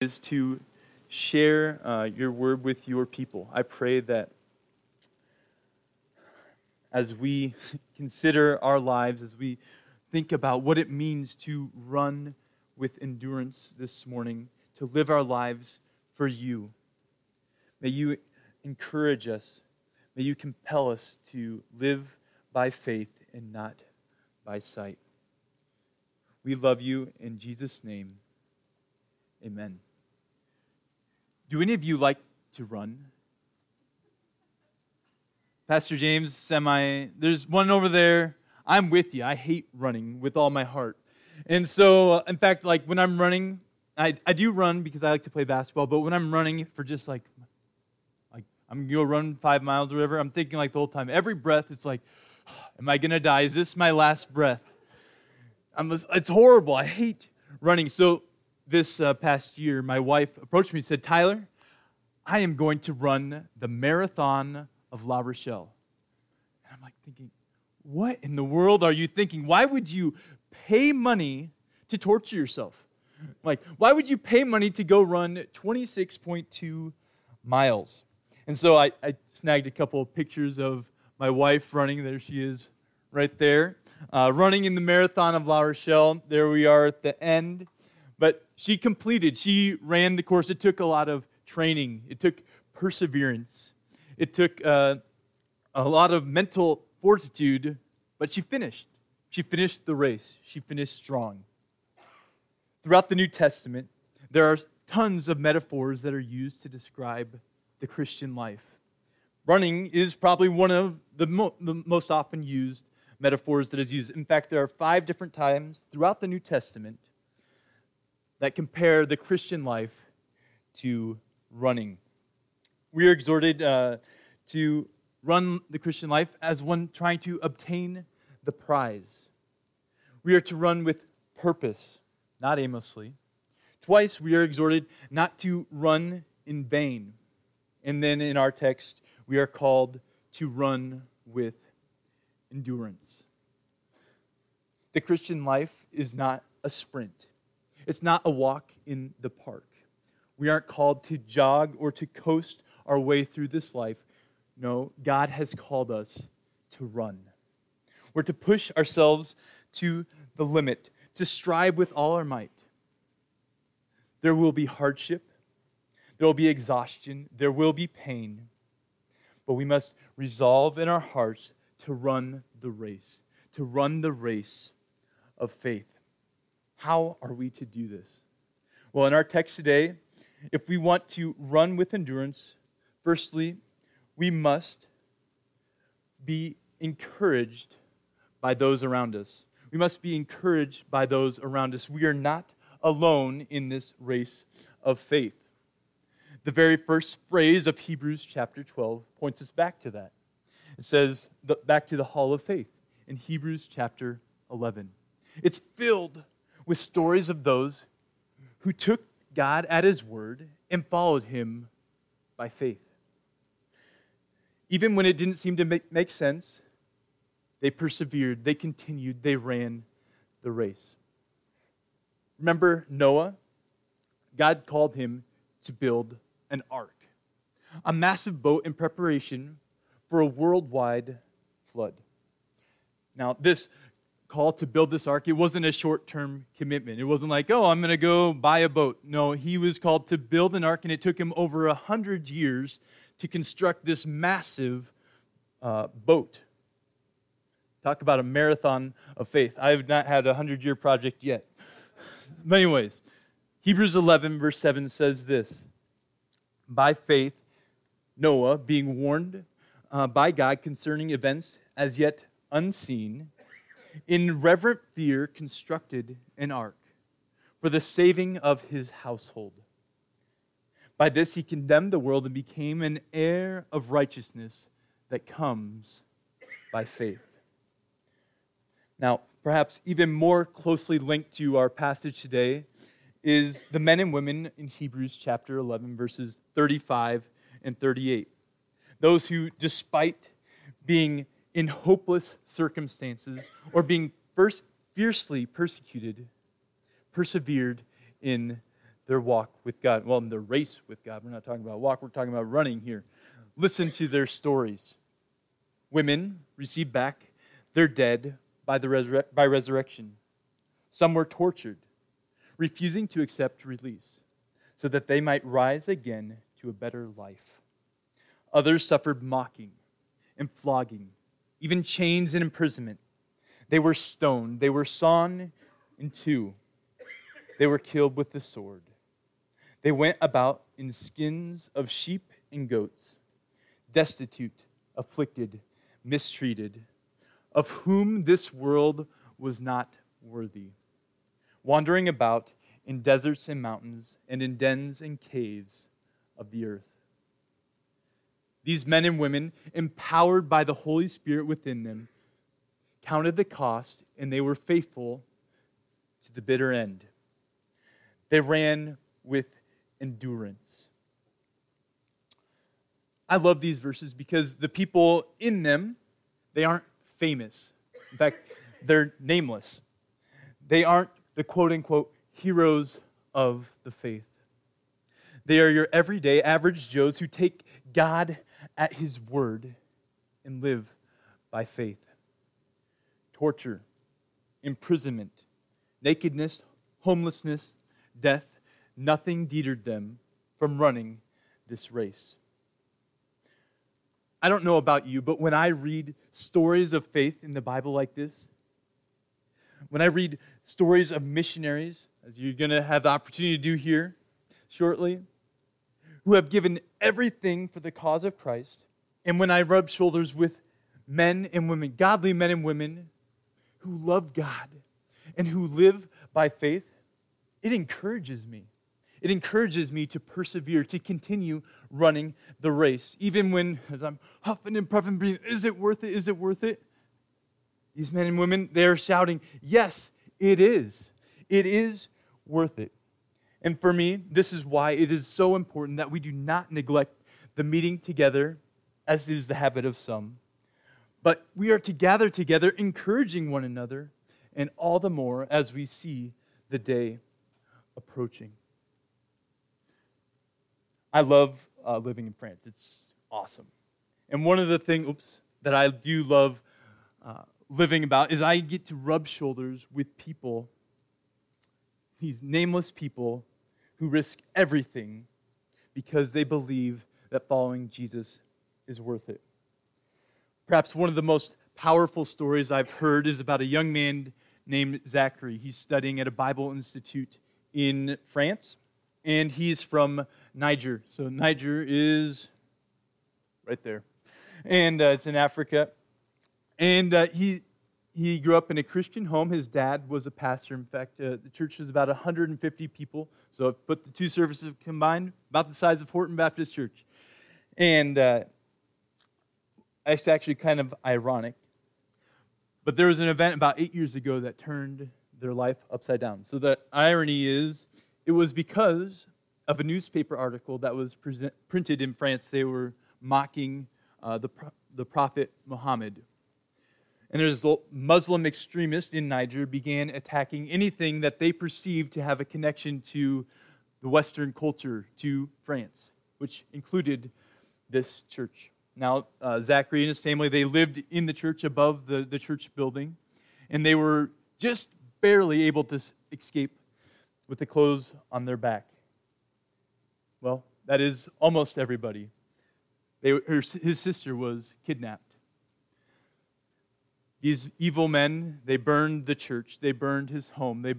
is to share uh, your word with your people. I pray that as we consider our lives, as we think about what it means to run with endurance this morning, to live our lives for you, may you encourage us, may you compel us to live by faith and not by sight. We love you in Jesus' name. Amen. Do any of you like to run? Pastor James, semi, there's one over there. I'm with you. I hate running with all my heart. And so, in fact, like when I'm running, I, I do run because I like to play basketball, but when I'm running for just like, like I'm gonna go run five miles or whatever, I'm thinking like the whole time, every breath, it's like, am I gonna die? Is this my last breath? I'm, it's horrible. I hate running. So this uh, past year, my wife approached me and said, Tyler, I am going to run the marathon of La Rochelle. And I'm like thinking, what in the world are you thinking? Why would you pay money to torture yourself? Like, why would you pay money to go run 26.2 miles? And so I, I snagged a couple of pictures of my wife running. There she is, right there, uh, running in the marathon of La Rochelle. There we are at the end. But she completed, she ran the course. It took a lot of training, it took perseverance. It took uh, a lot of mental fortitude, but she finished. She finished the race. She finished strong. Throughout the New Testament, there are tons of metaphors that are used to describe the Christian life. Running is probably one of the, mo- the most often used metaphors that is used. In fact, there are five different times throughout the New Testament that compare the Christian life to running we are exhorted uh, to run the Christian life as one trying to obtain the prize. We are to run with purpose, not aimlessly. Twice we are exhorted not to run in vain. And then in our text, we are called to run with endurance. The Christian life is not a sprint, it's not a walk in the park. We aren't called to jog or to coast our way through this life. No, God has called us to run. We're to push ourselves to the limit, to strive with all our might. There will be hardship, there will be exhaustion, there will be pain, but we must resolve in our hearts to run the race, to run the race of faith. How are we to do this? Well, in our text today, if we want to run with endurance, Firstly, we must be encouraged by those around us. We must be encouraged by those around us. We are not alone in this race of faith. The very first phrase of Hebrews chapter 12 points us back to that. It says, back to the hall of faith in Hebrews chapter 11. It's filled with stories of those who took God at his word and followed him by faith. Even when it didn't seem to make, sense, they persevered, they continued, they ran the race. Remember Noah? God called him to build an ark, a massive boat in preparation for a worldwide flood. Now, this call to build this ark, it wasn't a short term commitment. It wasn't like, oh, I'm going to go buy a boat. No, he was called to build an ark, and it took him over a hundred years to construct this massive uh, boat. Talk about a marathon of faith. I have not had a 100 year project yet. but, anyways, Hebrews 11, verse 7 says this By faith, Noah, being warned uh, by God concerning events as yet unseen, in reverent fear constructed an ark for the saving of his household. By this he condemned the world and became an heir of righteousness that comes by faith. Now, perhaps even more closely linked to our passage today is the men and women in Hebrews chapter 11, verses 35 and 38. Those who, despite being in hopeless circumstances or being first fiercely persecuted, persevered in their walk with God. Well, in their race with God. We're not talking about walk, we're talking about running here. Listen to their stories. Women received back their dead by, the by resurrection. Some were tortured, refusing to accept release, so that they might rise again to a better life. Others suffered mocking and flogging, even chains and imprisonment. They were stoned, they were sawn in two, they were killed with the sword. They went about in skins of sheep and goats, destitute, afflicted, mistreated, of whom this world was not worthy, wandering about in deserts and mountains and in dens and caves of the earth. These men and women, empowered by the Holy Spirit within them, counted the cost and they were faithful to the bitter end. They ran with endurance. I love these verses because the people in them, they aren't famous. In fact, they're nameless. They aren't the quote unquote heroes of the faith. They are your everyday average Joes who take God at his word and live by faith. Torture, imprisonment, nakedness, homelessness, death, nothing deterred them from running this race. I don't know about you, but when I read stories of faith in the Bible like this, when I read stories of missionaries, as you're going to have the opportunity to do here shortly, who have given everything for the cause of Christ, and when I rub shoulders with men and women, godly men and women who love God and who live by faith, it encourages me. It encourages me to persevere, to continue running the race. Even when, as I'm huffing and puffing, breathing, is it worth it? Is it worth it? These men and women, they're shouting, yes, it is. It is worth it. And for me, this is why it is so important that we do not neglect the meeting together, as is the habit of some, but we are to gather together, encouraging one another, and all the more as we see the day approaching. I love uh, living in France. It's awesome. And one of the things, oops, that I do love uh, living about is I get to rub shoulders with people, these nameless people who risk everything because they believe that following Jesus is worth it. Perhaps one of the most powerful stories I've heard is about a young man named Zachary. He's studying at a Bible institute in France, and he's from Niger. So Niger is right there, and uh, it's in Africa. And uh, he he grew up in a Christian home. His dad was a pastor. In fact, uh, the church is about 150 people. So put the two services combined, about the size of Horton Baptist Church. And uh, it's actually kind of ironic. But there was an event about eight years ago that turned their life upside down. So the irony is, it was because of a newspaper article that was present, printed in France. They were mocking uh, the, the prophet Muhammad. And there's a Muslim extremist in Niger began attacking anything that they perceived to have a connection to the Western culture, to France, which included this church. Now, uh, Zachary and his family, they lived in the church above the, the church building, and they were just barely able to escape with the clothes on their back. Well, that is almost everybody. They, her, his sister was kidnapped. These evil men, they burned the church, they burned his home, they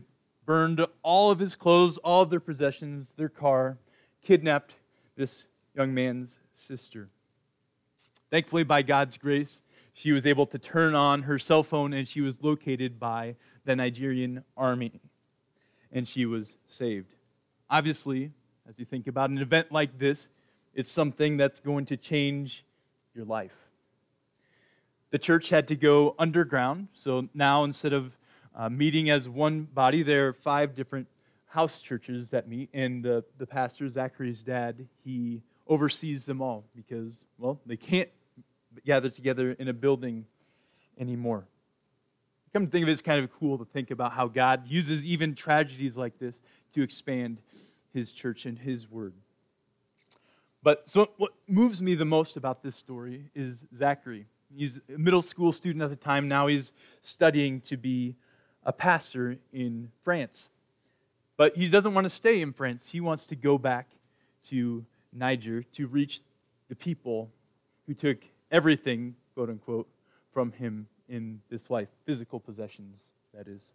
burned all of his clothes, all of their possessions, their car, kidnapped this young man's sister. Thankfully, by God's grace, she was able to turn on her cell phone and she was located by the Nigerian army and she was saved. Obviously, as you think about an event like this, it's something that's going to change your life. The church had to go underground, so now instead of uh, meeting as one body, there are five different house churches that meet, and the, the pastor, Zachary's dad, he oversees them all because, well, they can't gather together in a building anymore. Come to think of it, it's kind of cool to think about how God uses even tragedies like this to expand his church and his word. But so what moves me the most about this story is Zachary. He's a middle school student at the time. Now he's studying to be a pastor in France. But he doesn't want to stay in France. He wants to go back to Niger to reach the people who took everything, quote unquote, from him in this life physical possessions, that is.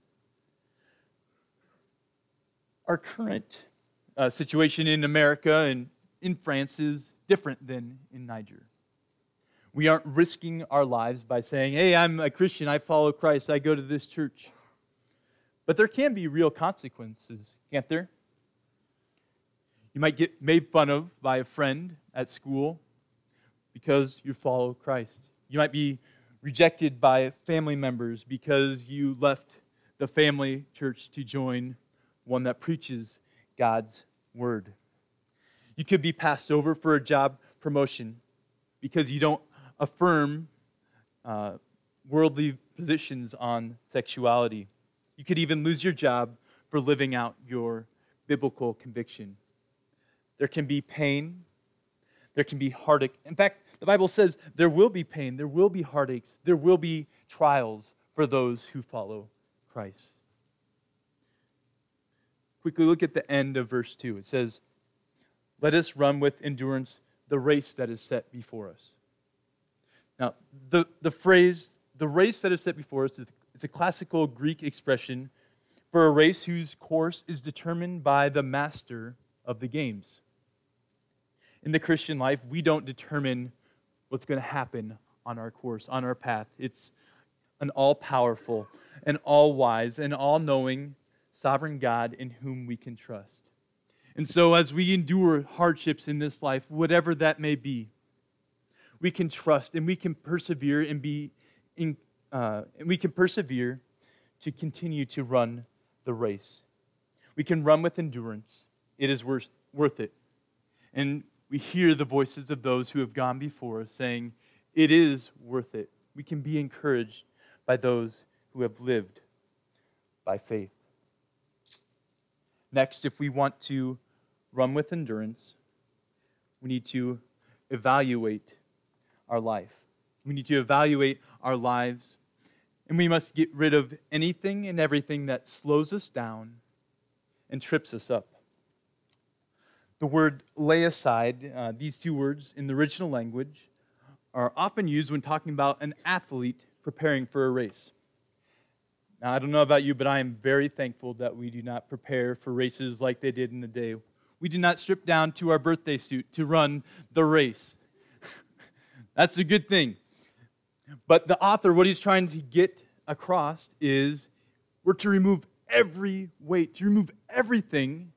Our current uh, situation in America and in France is different than in Niger. We aren't risking our lives by saying, hey, I'm a Christian, I follow Christ, I go to this church. But there can be real consequences, can't there? You might get made fun of by a friend at school because you follow Christ. You might be rejected by family members because you left the family church to join one that preaches God's word. You could be passed over for a job promotion because you don't affirm uh, worldly positions on sexuality. You could even lose your job for living out your biblical conviction. There can be pain. There can be heartache. In fact, the Bible says there will be pain, there will be heartaches, there will be trials for those who follow Christ. Quickly look at the end of verse 2. It says, Let us run with endurance the race that is set before us. Now, the, the phrase, the race that is set before us, is, a classical Greek expression for a race whose course is determined by the master of the games. In the Christian life, we don't determine what's going to happen on our course, on our path. It's an all powerful, an all wise, and all knowing sovereign God in whom we can trust. And so, as we endure hardships in this life, whatever that may be, we can trust and we can persevere and be in, uh, and we can persevere to continue to run the race. We can run with endurance. It is worth, worth it. And we hear the voices of those who have gone before us saying, It is worth it. We can be encouraged by those who have lived by faith. Next, if we want to run with endurance, we need to evaluate our life. We need to evaluate our lives, and we must get rid of anything and everything that slows us down and trips us up. The word lay aside, uh, these two words in the original language, are often used when talking about an athlete preparing for a race. Now, I don't know about you, but I am very thankful that we do not prepare for races like they did in the day. We do not strip down to our birthday suit to run the race. That's a good thing. But the author, what he's trying to get across is we're to remove every weight, to remove everything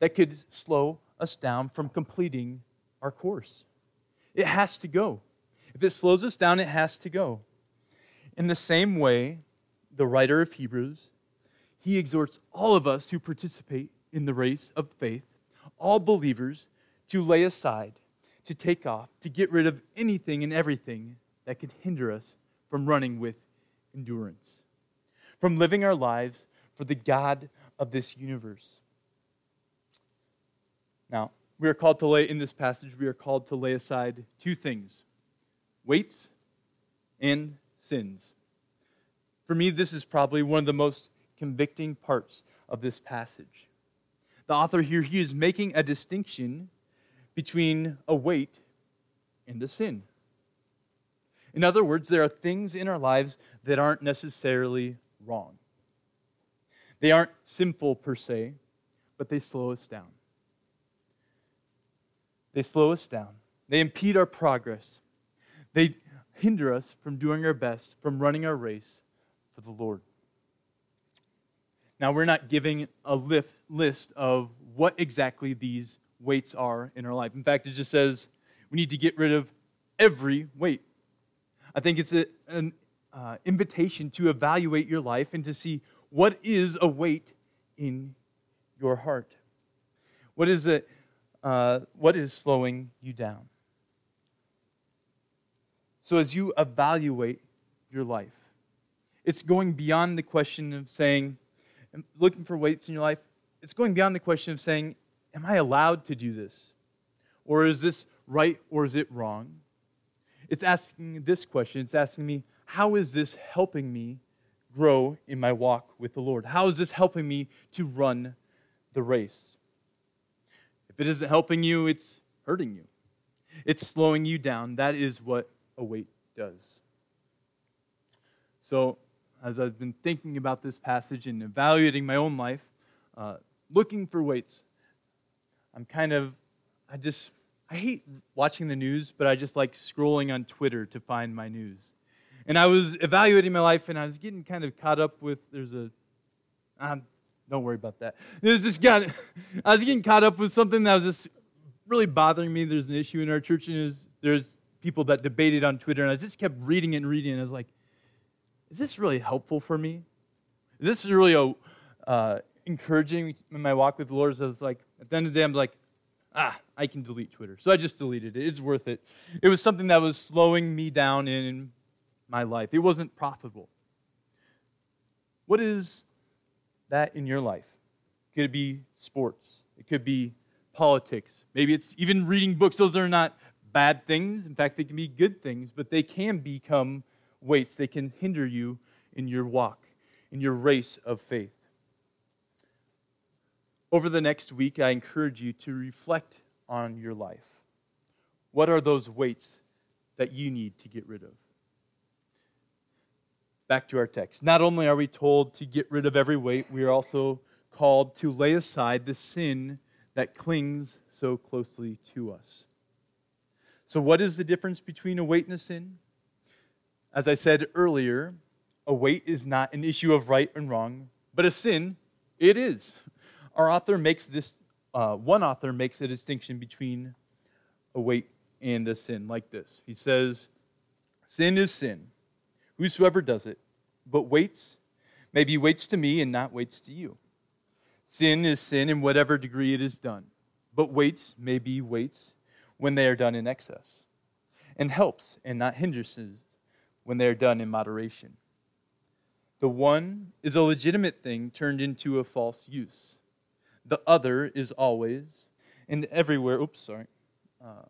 that could slow us down from completing our course. It has to go. If it slows us down, it has to go. In the same way, the writer of Hebrews, he exhorts all of us who participate in the race of faith, all believers, to lay aside, to take off, to get rid of anything and everything that could hinder us from running with endurance, from living our lives for the God of this universe. Now, we are called to lay, in this passage, we are called to lay aside two things weights and sins. For me, this is probably one of the most convicting parts of this passage. The author here, he is making a distinction between a weight and a sin. In other words, there are things in our lives that aren't necessarily wrong. They aren't sinful per se, but they slow us down. They slow us down. They impede our progress. They hinder us from doing our best, from running our race, for the Lord. Now, we're not giving a lift, list of what exactly these weights are in our life. In fact, it just says we need to get rid of every weight. I think it's a, an uh, invitation to evaluate your life and to see what is a weight in your heart. What is it? Uh, what is slowing you down? So, as you evaluate your life, it's going beyond the question of saying, looking for weights in your life. It's going beyond the question of saying, am I allowed to do this? Or is this right or is it wrong? It's asking this question. It's asking me, how is this helping me grow in my walk with the Lord? How is this helping me to run the race? If it isn't helping you, it's hurting you. It's slowing you down. That is what a weight does. So, as I've been thinking about this passage and evaluating my own life, uh, looking for weights, I'm kind of, I just, I hate watching the news, but I just like scrolling on Twitter to find my news. And I was evaluating my life, and I was getting kind of caught up with, there's a, um, don't worry about that. There's this guy, I was getting caught up with something that was just really bothering me. There's an issue in our church, and there's people that debated on Twitter, and I just kept reading it and reading it. And I was like, is this really helpful for me? Is this really a, uh, encouraging in my walk with the Lord? So I was like, at the end of the day, I'm like, ah, I can delete Twitter. So I just deleted it. It's worth it. It was something that was slowing me down in my life. It wasn't profitable. What is that in your life? Could it be sports? It could be politics. Maybe it's even reading books. Those are not bad things. In fact, they can be good things, but they can become weights. They can hinder you in your walk, in your race of faith. Over the next week, I encourage you to reflect on your life. What are those weights that you need to get rid of? Back to our text. Not only are we told to get rid of every weight, we are also called to lay aside the sin that clings so closely to us. So, what is the difference between a weight and a sin? As I said earlier, a weight is not an issue of right and wrong, but a sin, it is. Our author makes this, uh, one author makes a distinction between a weight and a sin like this. He says, Sin is sin, whosoever does it, but weights may be weights to me and not weights to you. Sin is sin in whatever degree it is done, but weights may be weights when they are done in excess, and helps and not hindrances when they are done in moderation. The one is a legitimate thing turned into a false use. The other is always and everywhere. Oops, sorry. Uh,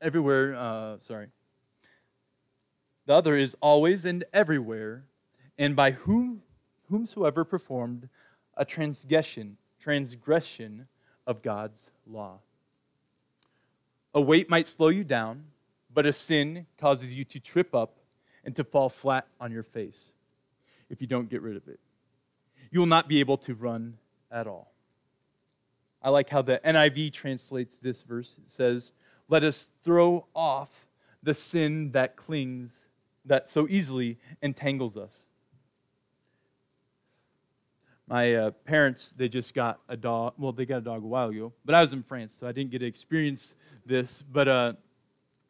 everywhere, uh, sorry. The other is always and everywhere, and by whom, whomsoever performed a transgression, transgression of God's law. A weight might slow you down, but a sin causes you to trip up and to fall flat on your face if you don't get rid of it. You will not be able to run at all. I like how the NIV translates this verse. It says, Let us throw off the sin that clings, that so easily entangles us my uh, parents they just got a dog well they got a dog a while ago but i was in france so i didn't get to experience this but uh,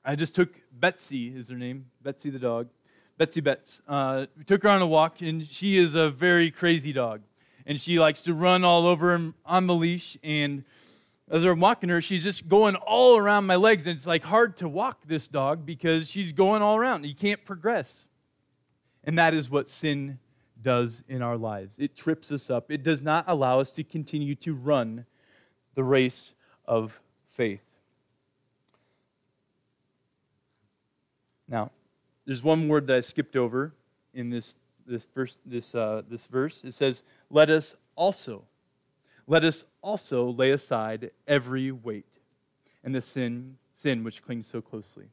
i just took betsy is her name betsy the dog betsy betts uh, we took her on a walk and she is a very crazy dog and she likes to run all over on the leash. And as i'm walking her she's just going all around my legs. And it's like hard to walk this dog because she's going all around. You can't progress. And that is what sin does in our lives. It trips us up, it does not allow us to continue to run the race of faith. Now, there's one word that I skipped over in this, this, verse, this, uh, this verse. It says, Let us also, let us also lay aside every weight and the sin, sin which clings so closely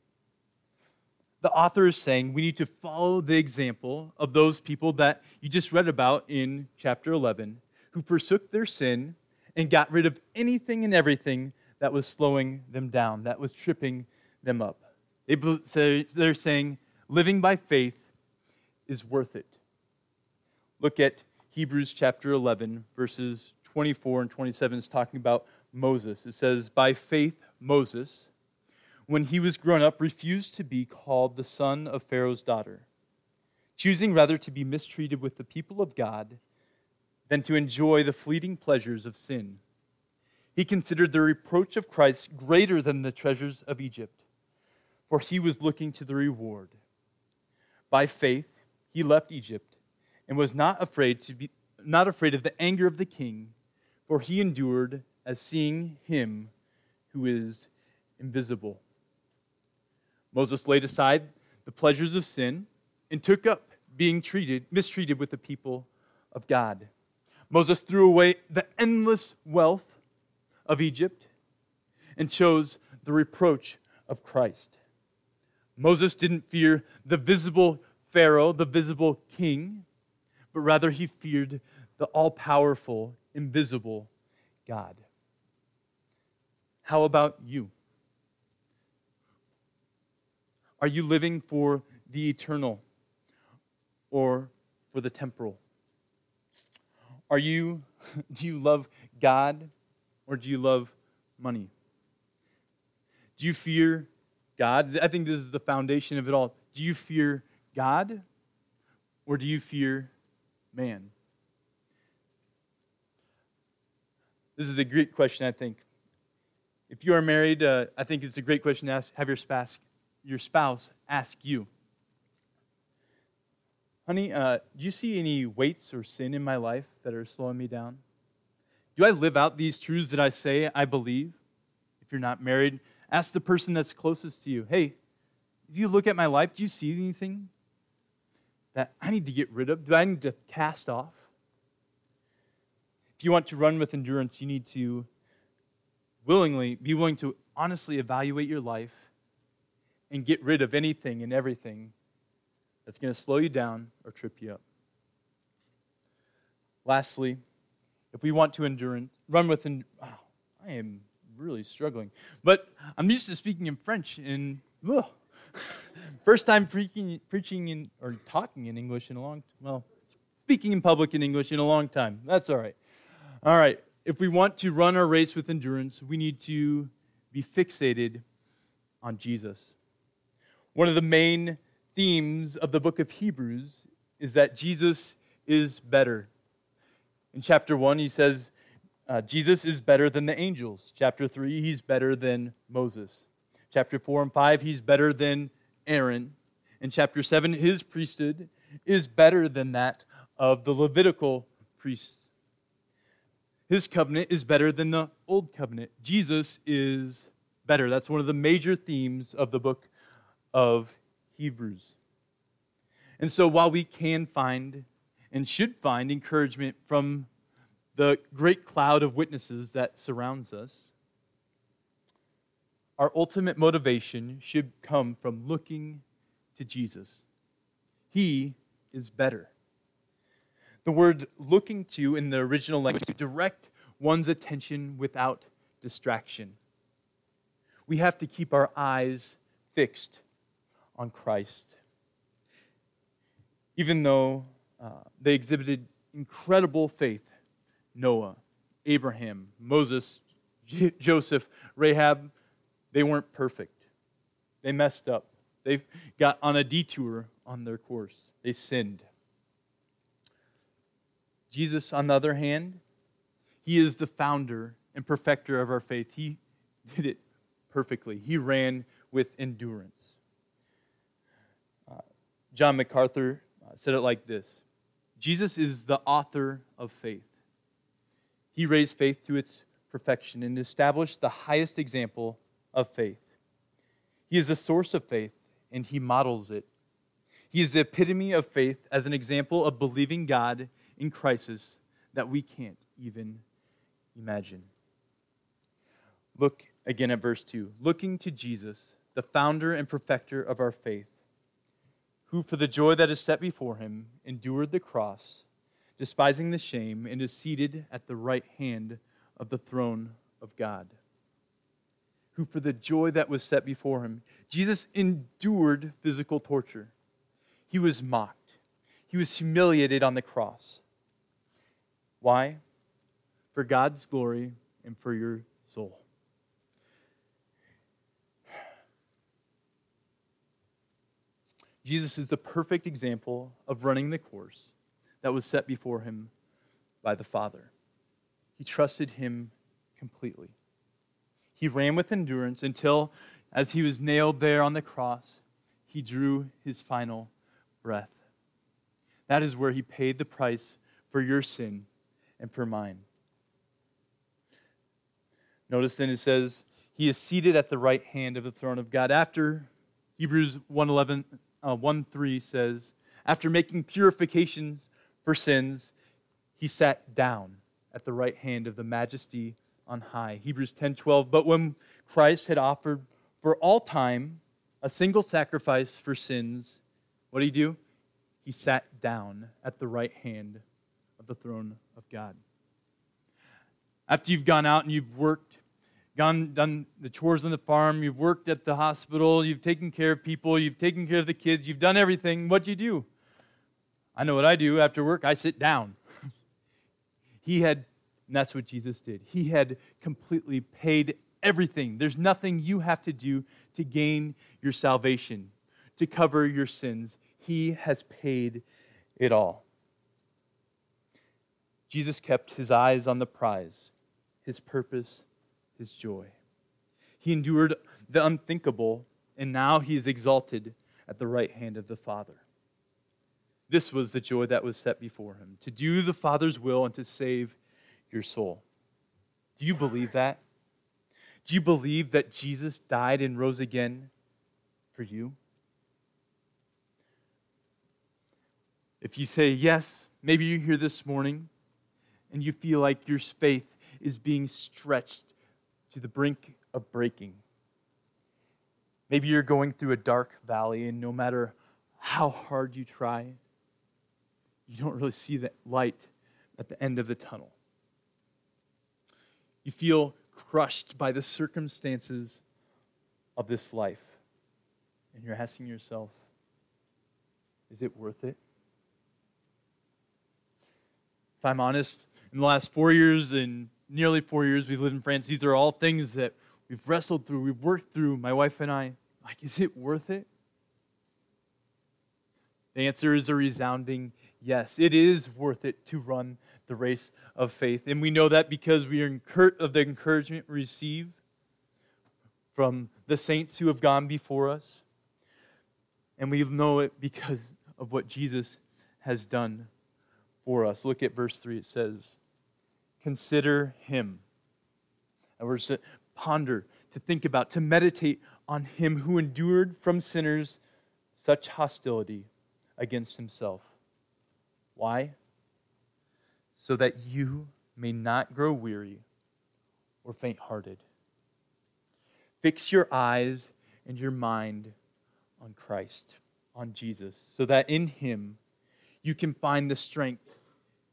the author is saying we need to follow the example of those people that you just read about in chapter 11 who forsook their sin and got rid of anything and everything that was slowing them down, that was tripping them up. They're saying living by faith is worth it. Look at Hebrews chapter 11, verses 24 and 27 is talking about Moses. It says, By faith, Moses when he was grown up, refused to be called the son of Pharaoh's daughter, choosing rather to be mistreated with the people of God than to enjoy the fleeting pleasures of sin. He considered the reproach of Christ greater than the treasures of Egypt, for he was looking to the reward. By faith, he left Egypt and was not afraid to be not afraid of the anger of the king, for he endured as seeing him who is invisible. Moses laid aside the pleasures of sin and took up being treated, mistreated with the people of God. Moses threw away the endless wealth of Egypt and chose the reproach of Christ. Moses didn't fear the visible Pharaoh, the visible king, but rather he feared the all powerful, invisible God. How about you? Are you living for the eternal or for the temporal? Are you do you love God or do you love money? Do you fear God? I think this is the foundation of it all. Do you fear God or do you fear man? This is a great question, I think. If you are married, uh, I think it's a great question to ask, have your spouse, your spouse ask you. Honey, uh, do you see any weights or sin in my life that are slowing me down? Do I live out these truths that I say I believe? If you're not married, ask the person that's closest to you hey, do you look at my life? Do you see anything that I need to get rid of? Do I need to cast off? If you want to run with endurance, you need to willingly be willing to honestly evaluate your life and get rid of anything and everything that's going to slow you down or trip you up. Lastly, if we want to endure, run with, and wow, I am really struggling. But I'm used to speaking in French, and ugh, first time preaching, preaching in, or talking in English in a long, well, speaking in public in English in a long time. That's all right. All right. If we want to run our race with endurance, we need to be fixated on Jesus. One of the main themes of the book of Hebrews is that Jesus is better. In chapter 1, he says, uh, Jesus is better than the angels. Chapter 3, he's better than Moses. Chapter 4 and 5, he's better than Aaron. In chapter 7, his priesthood is better than that of the Levitical priests. His covenant is better than the old covenant. Jesus is better. That's one of the major themes of the book of Hebrews. And so while we can find and should find encouragement from the great cloud of witnesses that surrounds us, our ultimate motivation should come from looking to Jesus. He is better. The word looking to in the original language to direct one's attention without distraction. We have to keep our eyes fixed on Christ. Even though uh, they exhibited incredible faith, Noah, Abraham, Moses, J- Joseph, Rahab, they weren't perfect. They messed up. They got on a detour on their course. They sinned. Jesus, on the other hand, he is the founder and perfecter of our faith. He did it perfectly. He ran with endurance. John MacArthur uh, said it like this Jesus is the author of faith. He raised faith to its perfection and established the highest example of faith. He is the source of faith and he models it. He is the epitome of faith as an example of believing God in crisis that we can't even imagine. Look again at verse 2. Looking to Jesus, the founder and perfecter of our faith who, for the joy that is set before him, endured the cross, despising the shame, and is seated at the right hand of the throne of God. Who, for the joy that was set before him, Jesus endured physical torture. He was mocked, he was humiliated on the cross. Why? For God's glory and for your soul. Jesus is the perfect example of running the course that was set before him by the Father. He trusted him completely. He ran with endurance until, as he was nailed there on the cross, he drew his final breath. That is where he paid the price for your sin and for mine. Notice then it says, He is seated at the right hand of the throne of God. After Hebrews 1:11, uh, 1 3 says, After making purifications for sins, he sat down at the right hand of the majesty on high. Hebrews 10:12, but when Christ had offered for all time a single sacrifice for sins, what did he do? He sat down at the right hand of the throne of God. After you've gone out and you've worked, gone done the chores on the farm, you've worked at the hospital, you've taken care of people, you've taken care of the kids, you've done everything, what do you do? I know what I do after work, I sit down. he had and that's what Jesus did. He had completely paid everything. There's nothing you have to do to gain your salvation, to cover your sins. He has paid it all. Jesus kept his eyes on the prize, his purpose, his joy. He endured the unthinkable, and now he is exalted at the right hand of the Father. This was the joy that was set before him to do the Father's will and to save your soul. Do you believe that? Do you believe that Jesus died and rose again for you? If you say yes, maybe you're here this morning and you feel like your faith is being stretched to the brink of breaking. Maybe you're going through a dark valley, and no matter how hard you try, you don't really see the light at the end of the tunnel. You feel crushed by the circumstances of this life. And you're asking yourself, is it worth it? If I'm honest, in the last four years and nearly four years we've lived in France, these are all things that we've wrestled through, we've worked through, my wife and I. Like, is it worth it? The answer is a resounding yes. It is worth it to run the race of faith. And we know that because we are incur- of the encouragement we receive from the saints who have gone before us. And we know it because of what Jesus has done for us. Look at verse 3. It says, Consider him. And we're to ponder, to think about, to meditate on him who endured from sinners such hostility against himself. Why? So that you may not grow weary or faint hearted. Fix your eyes and your mind on Christ, on Jesus, so that in Him you can find the strength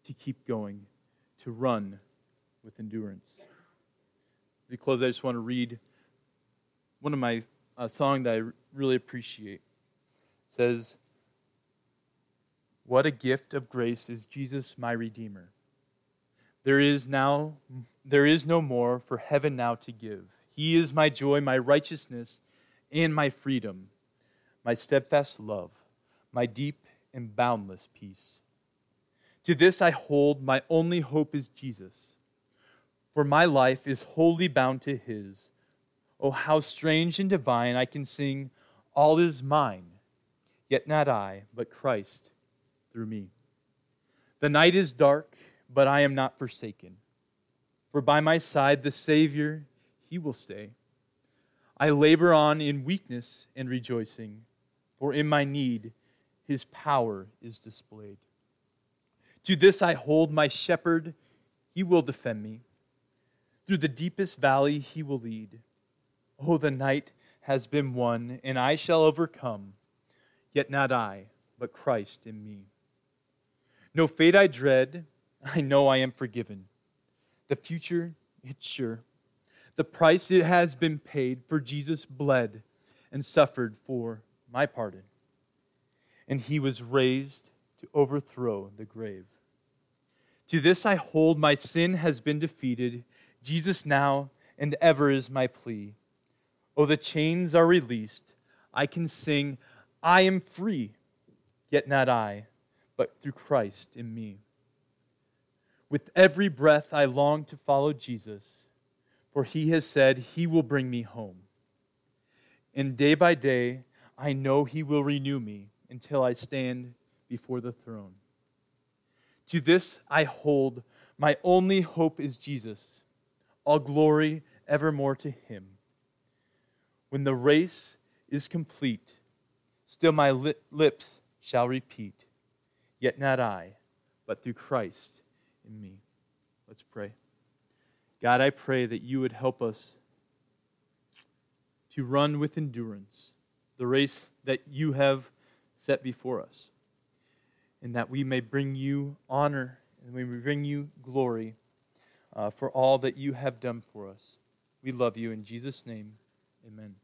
to keep going, to run with endurance. We close, I just want to read one of my uh, song that I really appreciate. It says, "What a gift of grace is Jesus, my Redeemer." There is now there is no more for heaven now to give. He is my joy, my righteousness, and my freedom, my steadfast love, my deep and boundless peace. To this I hold, my only hope is Jesus. For my life is wholly bound to his. Oh, how strange and divine I can sing, All is mine, yet not I, but Christ through me. The night is dark but I am not forsaken. For by my side the Savior, he will stay. I labor on in weakness and rejoicing, for in my need his power is displayed. To this I hold my shepherd, he will defend me. Through the deepest valley he will lead. Oh, the night has been won, and I shall overcome, yet not I, but Christ in me. No fate I dread I know I am forgiven. The future, it's sure. The price it has been paid, for Jesus bled and suffered for my pardon. And he was raised to overthrow the grave. To this I hold, my sin has been defeated. Jesus now and ever is my plea. Oh, the chains are released. I can sing, I am free, yet not I, but through Christ in me. With every breath, I long to follow Jesus, for he has said he will bring me home. And day by day, I know he will renew me until I stand before the throne. To this I hold. My only hope is Jesus. All glory evermore to him. When the race is complete, still my li- lips shall repeat, Yet not I, but through Christ in me. Let's pray. God, I pray that you would help us to run with endurance the race that you have set before us, and that we may bring you honor and we may bring you glory uh, for all that you have done for us. We love you in Jesus' name. Amen.